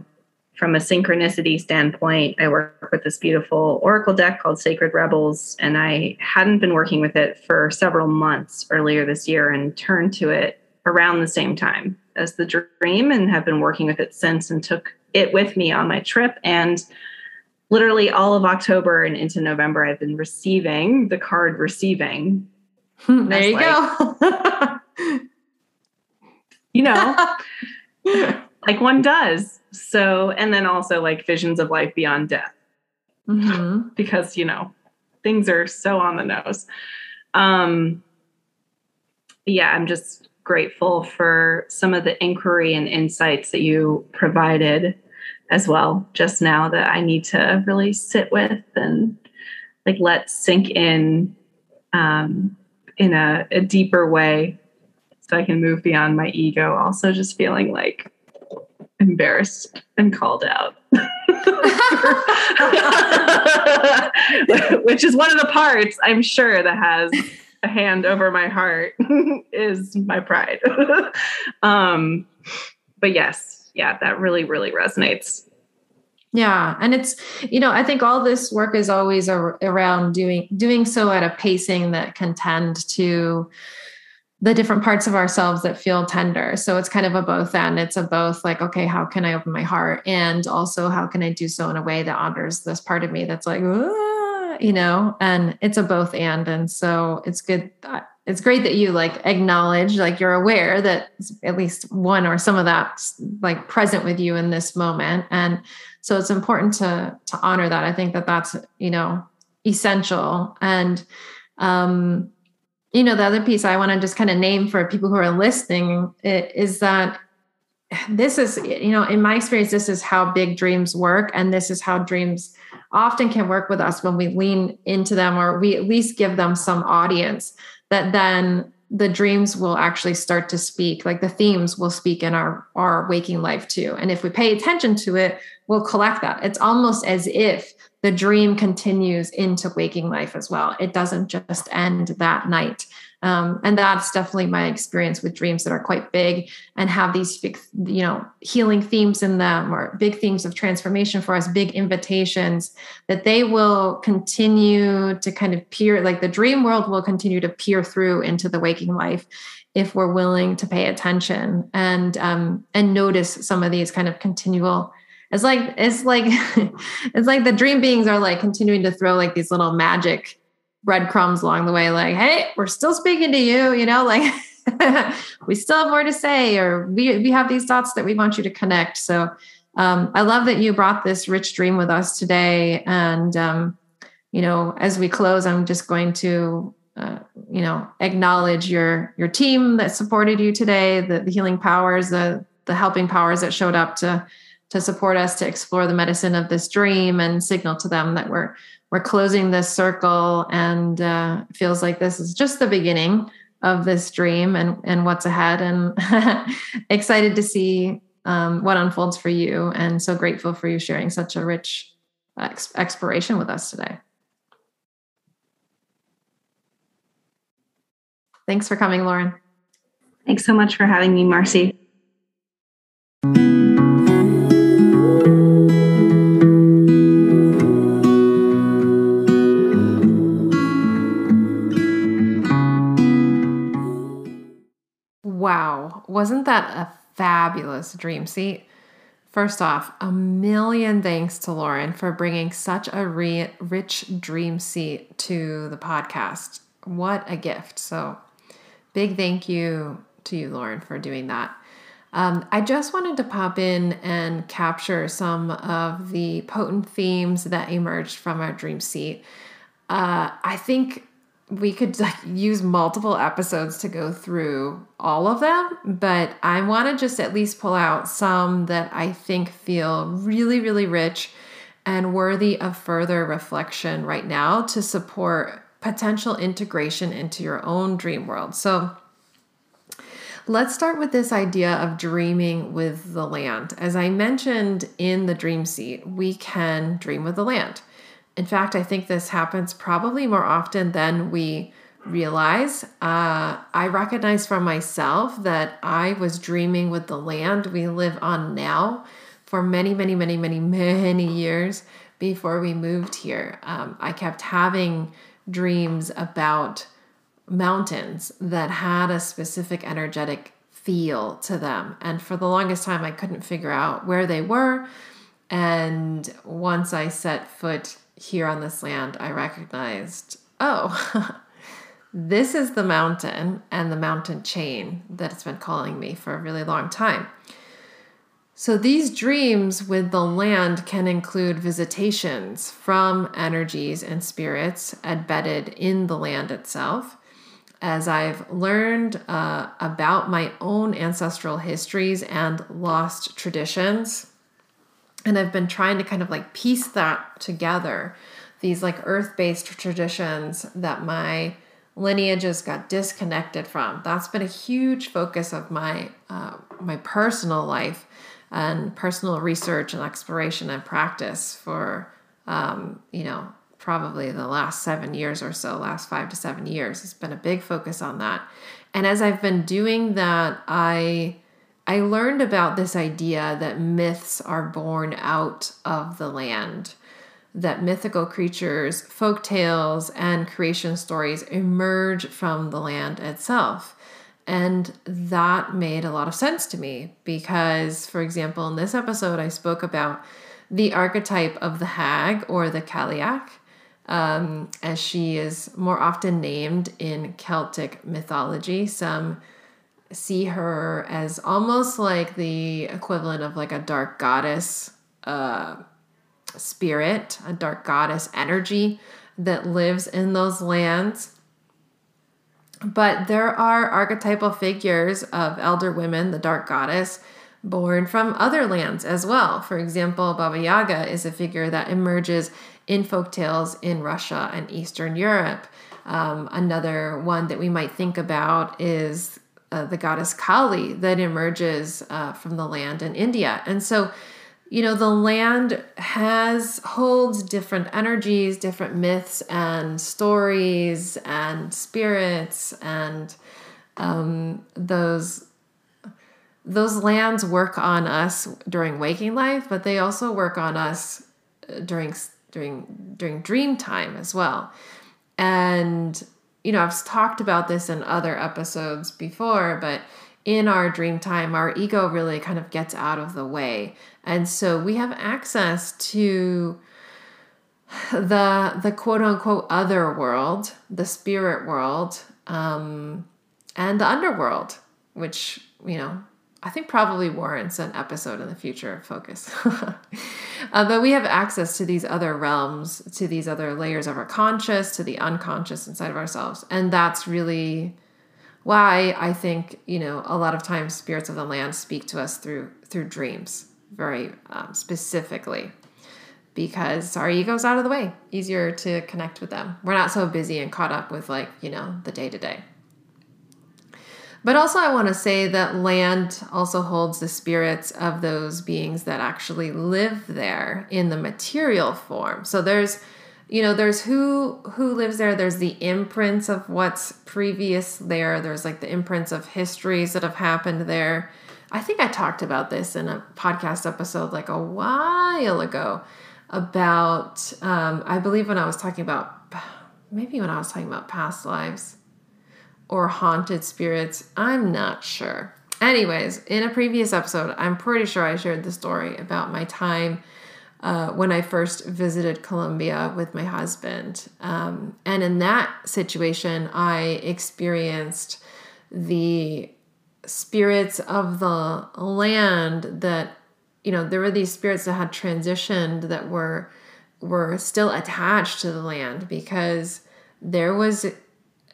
from a synchronicity standpoint, I work with this beautiful oracle deck called Sacred Rebels, and I hadn't been working with it for several months earlier this year and turned to it around the same time as the dream and have been working with it since and took it with me on my trip. And literally all of October and into November, I've been receiving the card receiving.
Hmm, there you like, go. *laughs*
you know, *laughs* like one does. So, and then also like visions of life beyond death. Mm-hmm. because, you know, things are so on the nose. Um, yeah, I'm just grateful for some of the inquiry and insights that you provided as well just now that I need to really sit with and like let sink in um, in a, a deeper way so I can move beyond my ego. Also, just feeling like embarrassed and called out. *laughs* Which is one of the parts I'm sure that has a hand over my heart *laughs* is my pride. *laughs* um, but yes, yeah, that really, really resonates.
Yeah, and it's you know I think all this work is always ar- around doing doing so at a pacing that can tend to the different parts of ourselves that feel tender. So it's kind of a both and it's a both like, okay, how can I open my heart? And also, how can I do so in a way that honors this part of me that's like, you know, and it's a both and. And so it's good. It's great that you like acknowledge, like you're aware that at least one or some of that's like present with you in this moment. And so it's important to, to honor that. I think that that's, you know, essential. And, um, you know, the other piece I want to just kind of name for people who are listening is that this is, you know, in my experience, this is how big dreams work. And this is how dreams often can work with us when we lean into them or we at least give them some audience that then the dreams will actually start to speak like the themes will speak in our our waking life too and if we pay attention to it we'll collect that it's almost as if the dream continues into waking life as well. It doesn't just end that night. Um, and that's definitely my experience with dreams that are quite big and have these you know healing themes in them or big themes of transformation for us big invitations that they will continue to kind of peer like the dream world will continue to peer through into the waking life if we're willing to pay attention and um, and notice some of these kind of continual it's like it's like *laughs* it's like the dream beings are like continuing to throw like these little magic breadcrumbs along the way like hey we're still speaking to you you know like *laughs* we still have more to say or we, we have these dots that we want you to connect. So um, i love that you brought this rich dream with us today and um, you know as we close i'm just going to uh, you know acknowledge your your team that supported you today the, the healing powers the the helping powers that showed up to to support us to explore the medicine of this dream and signal to them that we're we're closing this circle. And uh, feels like this is just the beginning of this dream and and what's ahead. And *laughs* excited to see um, what unfolds for you. And so grateful for you sharing such a rich ex- exploration with us today. Thanks for coming lauren.
Thanks so much for having me marcy
wasn't that a fabulous dream seat? First off, a million thanks to Lauren for bringing such a re- rich dream seat to the podcast. What a gift. So, big thank you to you, Lauren, for doing that. Um, I just wanted to pop in and capture some of the potent themes that emerged from our dream seat. Uh, I think we could like use multiple episodes to go through all of them, but I want to just at least pull out some that I think feel really, really rich and worthy of further reflection right now to support potential integration into your own dream world. So, Let's start with this idea of dreaming with the land. As I mentioned in the dream seat, we can dream with the land. In fact, I think this happens probably more often than we realize. Uh, I recognize for myself that I was dreaming with the land we live on now for many, many, many, many, many years before we moved here. Um, I kept having dreams about mountains that had a specific energetic feel to them. And for the longest time, I couldn't figure out where they were. And once I set foot here on this land, I recognized, oh, *laughs* this is the mountain and the mountain chain that has been calling me for a really long time. So, these dreams with the land can include visitations from energies and spirits embedded in the land itself. As I've learned uh, about my own ancestral histories and lost traditions, and I've been trying to kind of like piece that together these like earth based traditions that my lineages got disconnected from. That's been a huge focus of my uh, my personal life and personal research and exploration and practice for um, you know probably the last seven years or so last five to seven years it's been a big focus on that and as i've been doing that i i learned about this idea that myths are born out of the land that mythical creatures folk tales and creation stories emerge from the land itself and that made a lot of sense to me because, for example, in this episode, I spoke about the archetype of the hag or the Cailleach, um, as she is more often named in Celtic mythology. Some see her as almost like the equivalent of like a dark goddess uh, spirit, a dark goddess energy that lives in those lands. But there are archetypal figures of elder women, the dark goddess, born from other lands as well. For example, Baba Yaga is a figure that emerges in folk tales in Russia and Eastern Europe. Um, another one that we might think about is uh, the goddess Kali that emerges uh, from the land in India. And so you know the land has holds different energies different myths and stories and spirits and um, those those lands work on us during waking life but they also work on us uh, during during during dream time as well and you know i've talked about this in other episodes before but in our dream time, our ego really kind of gets out of the way. And so we have access to the the quote unquote other world, the spirit world, um, and the underworld, which you know I think probably warrants an episode in the future of focus. *laughs* uh, but we have access to these other realms, to these other layers of our conscious, to the unconscious inside of ourselves, and that's really why I think you know a lot of times spirits of the land speak to us through through dreams very um, specifically. Because our ego's out of the way easier to connect with them. We're not so busy and caught up with like you know the day to day but also i want to say that land also holds the spirits of those beings that actually live there in the material form. So there's you know there's who who lives there there's the imprints of what's previous there there's like the imprints of histories that have happened there. I think i talked about this in a podcast episode like a while ago about um, i believe when i was talking about maybe when i was talking about past lives or haunted spirits i'm not sure anyways in a previous episode i'm pretty sure i shared the story about my time uh, when I first visited Colombia with my husband. Um, and in that situation, I experienced the spirits of the land that, you know, there were these spirits that had transitioned that were were still attached to the land because there was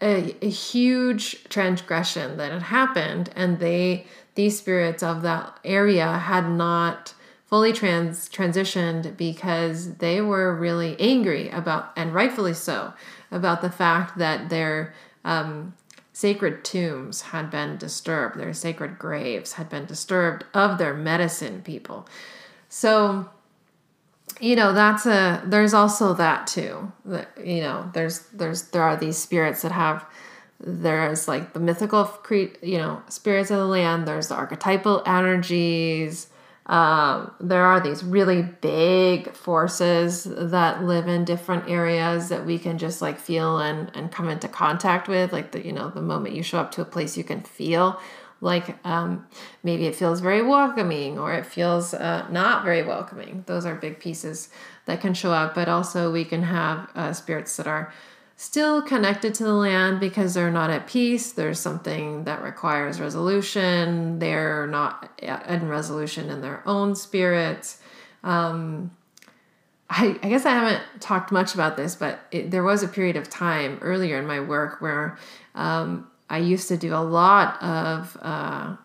a, a huge transgression that had happened and they these spirits of that area had not fully trans transitioned because they were really angry about and rightfully so about the fact that their um, sacred tombs had been disturbed their sacred graves had been disturbed of their medicine people. So you know that's a there's also that too that you know there's there's there are these spirits that have there's like the mythical cre- you know spirits of the land there's the archetypal energies um, there are these really big forces that live in different areas that we can just like feel and, and come into contact with like the you know the moment you show up to a place you can feel like um, maybe it feels very welcoming or it feels uh, not very welcoming those are big pieces that can show up but also we can have uh, spirits that are still connected to the land because they're not at peace. There's something that requires resolution. They're not in resolution in their own spirits. Um, I, I, guess I haven't talked much about this, but it, there was a period of time earlier in my work where um, I used to do a lot of uh,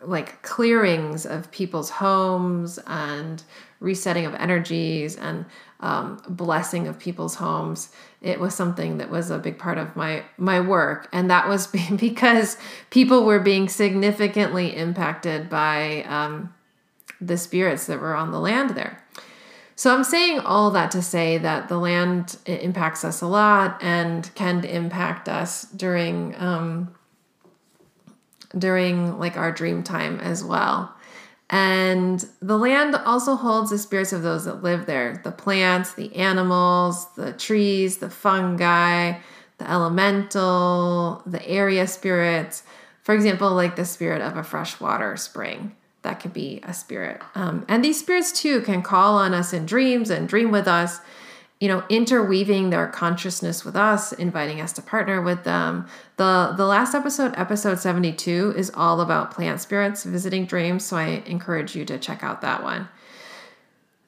like clearings of people's homes and resetting of energies and um, blessing of people's homes. It was something that was a big part of my my work. And that was *laughs* because people were being significantly impacted by um, the spirits that were on the land there so i'm saying all that to say that the land impacts us a lot and can impact us during um, during like our dream time as well and the land also holds the spirits of those that live there the plants, the animals, the trees, the fungi, the elemental, the area spirits. For example, like the spirit of a freshwater spring. That could be a spirit. Um, and these spirits too can call on us in dreams and dream with us you know interweaving their consciousness with us inviting us to partner with them the the last episode episode 72 is all about plant spirits visiting dreams so i encourage you to check out that one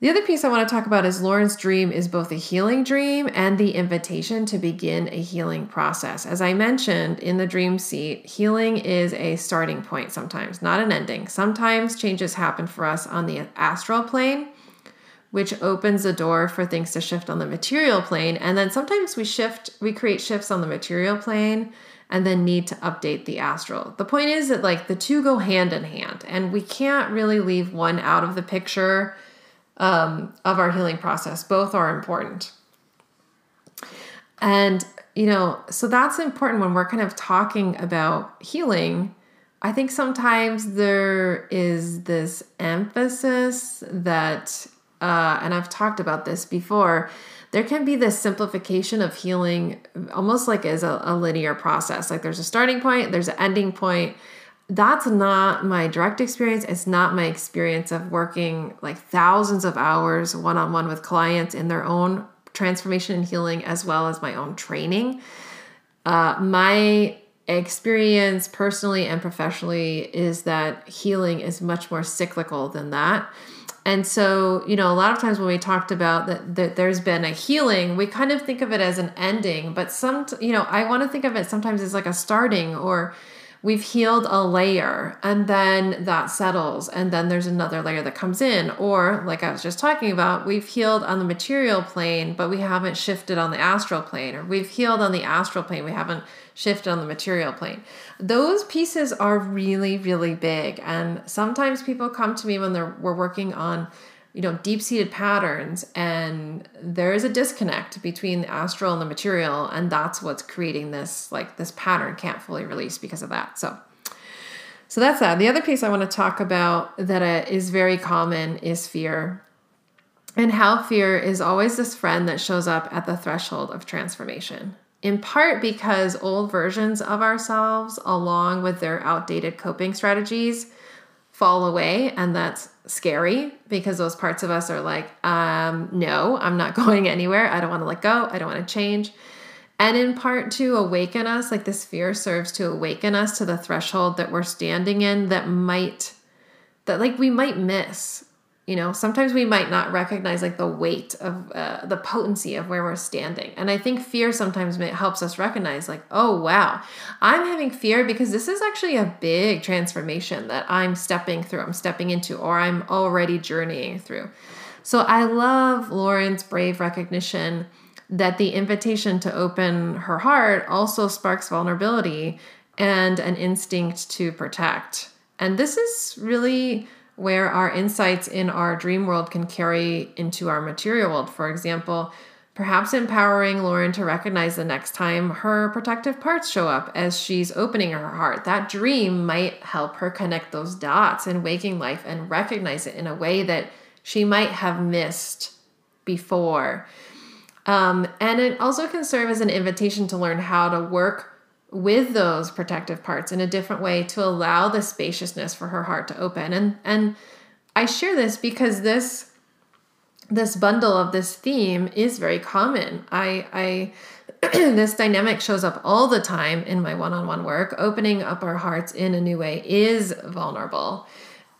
the other piece i want to talk about is lauren's dream is both a healing dream and the invitation to begin a healing process as i mentioned in the dream seat healing is a starting point sometimes not an ending sometimes changes happen for us on the astral plane which opens the door for things to shift on the material plane. And then sometimes we shift, we create shifts on the material plane and then need to update the astral. The point is that like the two go hand in hand, and we can't really leave one out of the picture um, of our healing process. Both are important. And, you know, so that's important when we're kind of talking about healing. I think sometimes there is this emphasis that uh, and I've talked about this before, there can be this simplification of healing almost like as a, a linear process. Like there's a starting point, there's an ending point. That's not my direct experience. It's not my experience of working like thousands of hours one on one with clients in their own transformation and healing, as well as my own training. Uh, my experience personally and professionally is that healing is much more cyclical than that. And so, you know, a lot of times when we talked about that, that there's been a healing, we kind of think of it as an ending, but some, you know, I want to think of it sometimes as like a starting or we've healed a layer and then that settles and then there's another layer that comes in. Or like i was just talking about we've healed on the material plane but we haven't shifted on the astral plane or we've healed on the astral plane we haven't shifted on the material plane. Those pieces are really really big and sometimes people come to me when they're we're working on you know deep seated patterns and there is a disconnect between the astral and the material and that's what's creating this like this pattern can't fully release because of that. So so that's that. The other piece i want to talk about that uh, very common is fear and how fear is always this friend that shows up at the threshold of transformation. In part because old versions of ourselves along with their outdated coping strategies fall away and that's scary because those parts of us are like um, no i'm not *laughs* going anywhere. I don't want to let go. I don't want to change. And in part to awaken us like this fear serves to awaken us to the threshold that we're standing in that might that like we might miss you know sometimes we might not recognize like the weight of uh, the potency of where we're standing. And i think fear sometimes helps us recognize like oh wow i'm having fear because this is actually a big transformation that i'm stepping through i'm stepping into or i'm already journeying through. So i love lauren's brave recognition that the invitation to open her heart also sparks vulnerability and an instinct to protect. And this is really where our insights in our dream world can carry into our material world. For example, perhaps empowering Lauren to recognize the next time her protective parts show up as she's opening her heart. That dream might help her connect those dots in waking life and recognize it in a way that she might have missed before. Um, and it also can serve as an invitation to learn how to work with those protective parts in a different way to allow the spaciousness for her heart to open. And and I share this because this this bundle of this theme is very common. I I *clears throat* this dynamic shows up all the time in my one-on-one work. Opening up our hearts in a new way is vulnerable.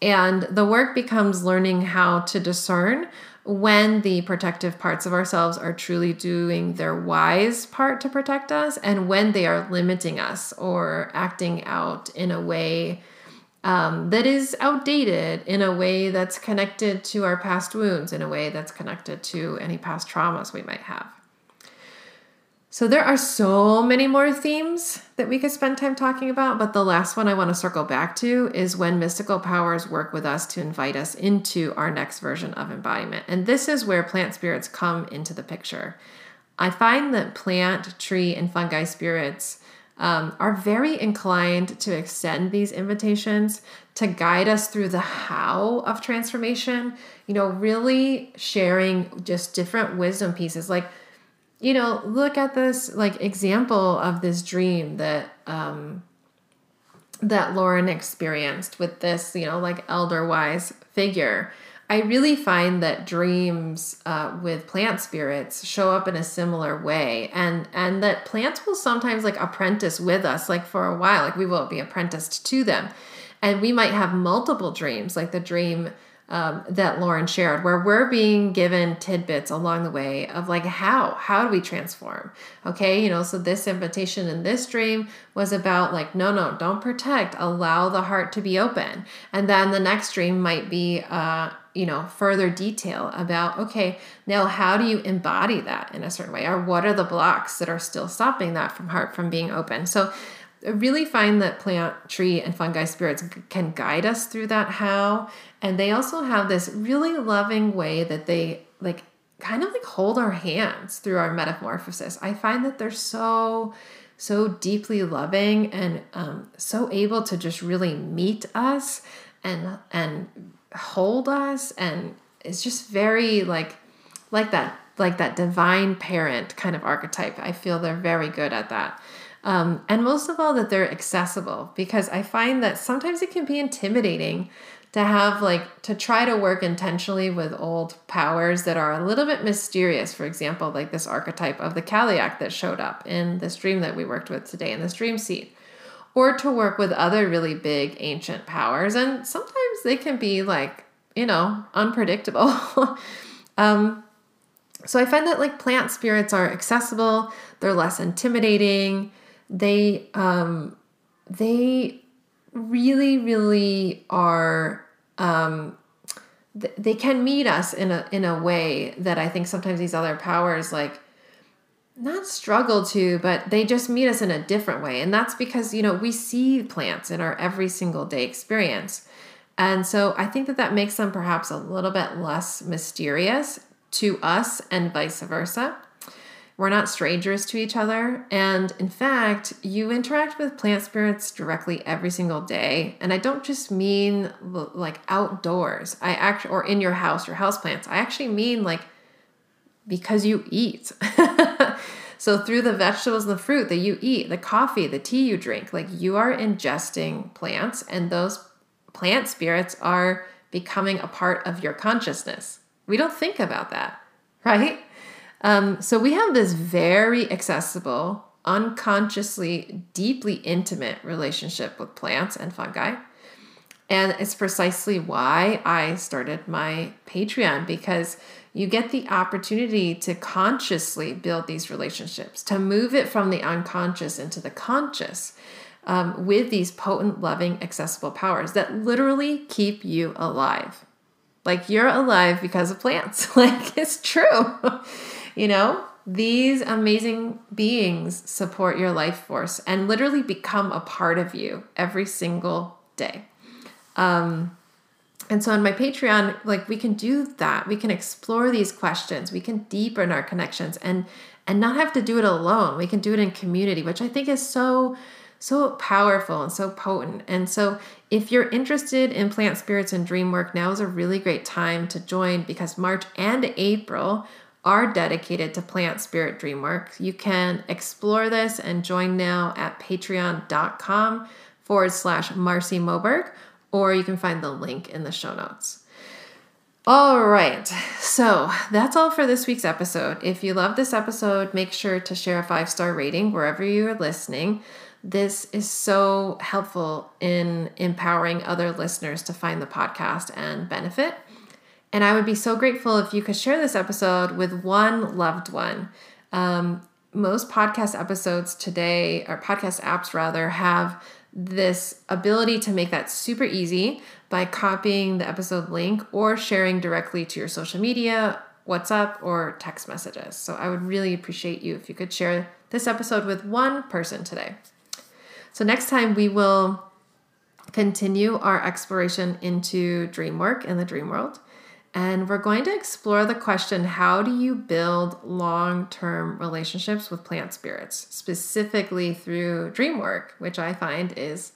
And the work becomes learning how to discern when the protective parts of ourselves are truly doing their wise part to protect us and when they are limiting us or acting out in a way um, that is outdated, in a way that's connected to our past wounds, in a way that's connected to any past traumas we might have. So there are so many more themes that we could spend time talking about, but the last one I want to circle back to is when mystical powers work with us to invite us into our next version of embodiment. And this is where plant spirits come into the picture. I find that plant, tree, and fungi spirits um, are very inclined to extend these invitations to guide us through the how of transformation, you know, really sharing just different wisdom pieces. Like, you know, look at this like example of this dream that um that Lauren experienced with this, you know, like elder wise figure. I really find that dreams uh, with plant spirits show up in a similar way, and and that plants will sometimes like apprentice with us, like for a while, like we will be apprenticed to them, and we might have multiple dreams, like the dream um, that Lauren shared, where we're being given tidbits along the way of like how how do we transform? Okay, you know, so this invitation in this dream was about like no no don't protect, allow the heart to be open, and then the next dream might be uh, you know further detail about okay now how do you embody that in a certain way? Or what are the blocks that are still stopping that from heart from being open? So I really find that plant, tree, and fungi spirits can guide us through that how. And they also have this really loving way that they like kind of like hold our hands through our metamorphosis. I find that they're so so deeply loving and um, so able to just really meet us and and hold us and it's just very like like that like that divine parent kind of archetype. I feel they're very good at that. Um, and most of all, that they're accessible because I find that sometimes it can be intimidating to have like to try to work intentionally with old powers that are a little bit mysterious. For example, like this archetype of the Cailleach that showed up in this dream that we worked with today in this dream seed, or to work with other really big ancient powers. And sometimes they can be like, you know, unpredictable. *laughs* um, so I find that like plant spirits are accessible, they're less intimidating they um, they really really are um, th- they can meet us in a in a way that I think sometimes these other powers like not struggle to, but they just meet us in a different way. And that's because, you know, we see plants in our every single day experience. And so I think that that makes them perhaps a little bit less mysterious to us and vice versa. We're not strangers to each other. And in fact, you interact with plant spirits directly every single day. And I don't just mean like outdoors, I actually, or in your house, your house plants. I actually mean like because you eat. *laughs* so through the vegetables and the fruit that you eat, the coffee, the tea you drink, like you are ingesting plants, and those plant spirits are becoming a part of your consciousness. We don't think about that, right? Um, so we have this very accessible, unconsciously, deeply intimate relationship with plants and fungi. And it's precisely why I started my Patreon because you get the opportunity to consciously build these relationships, to move it from the unconscious into the conscious um, with these potent, loving, accessible powers that literally keep you alive. Like you're alive because of plants. *laughs* like it's true. *laughs* You know, these amazing beings support your life force and literally become a part of you every single day. Um, And so on my Patreon, like we can do that. We can explore these questions. We can deepen our connections and and not have to do it alone. We can do it in community, which I think is so so powerful and so potent. And so if you're interested in plant spirits and dream work, now is a really great time to join because March and April are dedicated to plant spirit dream work. You can explore this and join now at patreon.com forward slash Marcy Moberg or you can find the link in the show notes. All right, so that's all for this week's episode. If you love this episode, make sure to share a five star rating wherever you are listening. This is so helpful in empowering other listeners to find the podcast and benefit. And I would be so grateful if you could share this episode with one loved one. Um, most podcast episodes today, or podcast apps rather, have this ability to make that super easy by copying the episode link or sharing directly to your social media, WhatsApp, or text messages. So I would really appreciate you if you could share this episode with one person today. So next time we will continue our exploration into dream work and the dream world. And we're going to explore the question how do you build long term relationships with plant spirits, specifically through dream work, which I find is,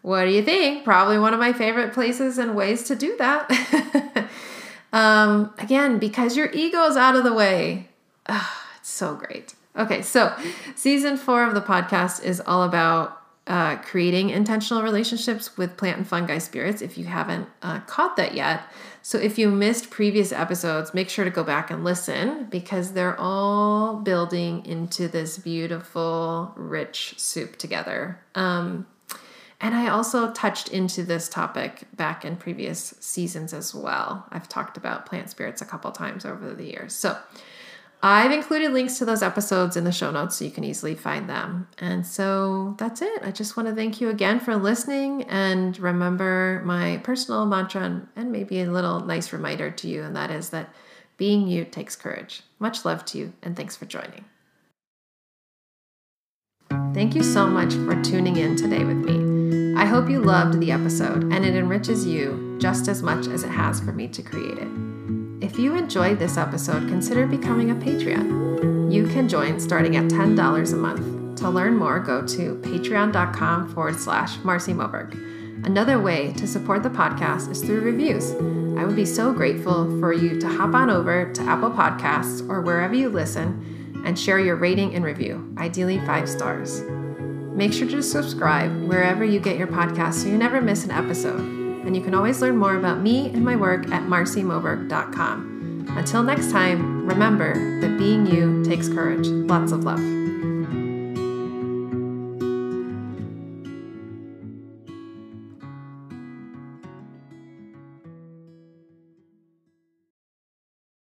what do you think? Probably one of my favorite places and ways to do that. *laughs* um, again, because your ego is out of the way. Oh, it's so great. Okay, so season four of the podcast is all about uh, creating intentional relationships with plant and fungi spirits if you haven't uh, caught that yet. So, if you missed previous episodes, make sure to go back and listen because they're all building into this beautiful, rich soup together. Um, and I also touched into this topic back in previous seasons as well. I've talked about plant spirits a couple times over the years. So, I've included links to those episodes in the show notes so you can easily find them. And so that's it. I just want to thank you again for listening and remember my personal mantra and, maybe a little nice reminder to you, and that is that being you takes courage. Much love to you, and thanks for joining. Thank you so much for tuning in today with me. I hope you loved the episode and it enriches you just as much as it has for me to create it. If you enjoyed this episode, consider becoming a Patreon. You can join starting at $10 a month. To learn more, go to patreon.com forward slash Marcy Moberg. Another way to support the podcast is through reviews. I would be so grateful for you to hop on over to Apple Podcasts or wherever you listen and share your rating and review, ideally five stars. Make sure to subscribe wherever you get your podcast so you never miss an episode and you can always learn more about me and my work at marcymoberg.com. Until next time, remember that being you takes courage. Lots of love.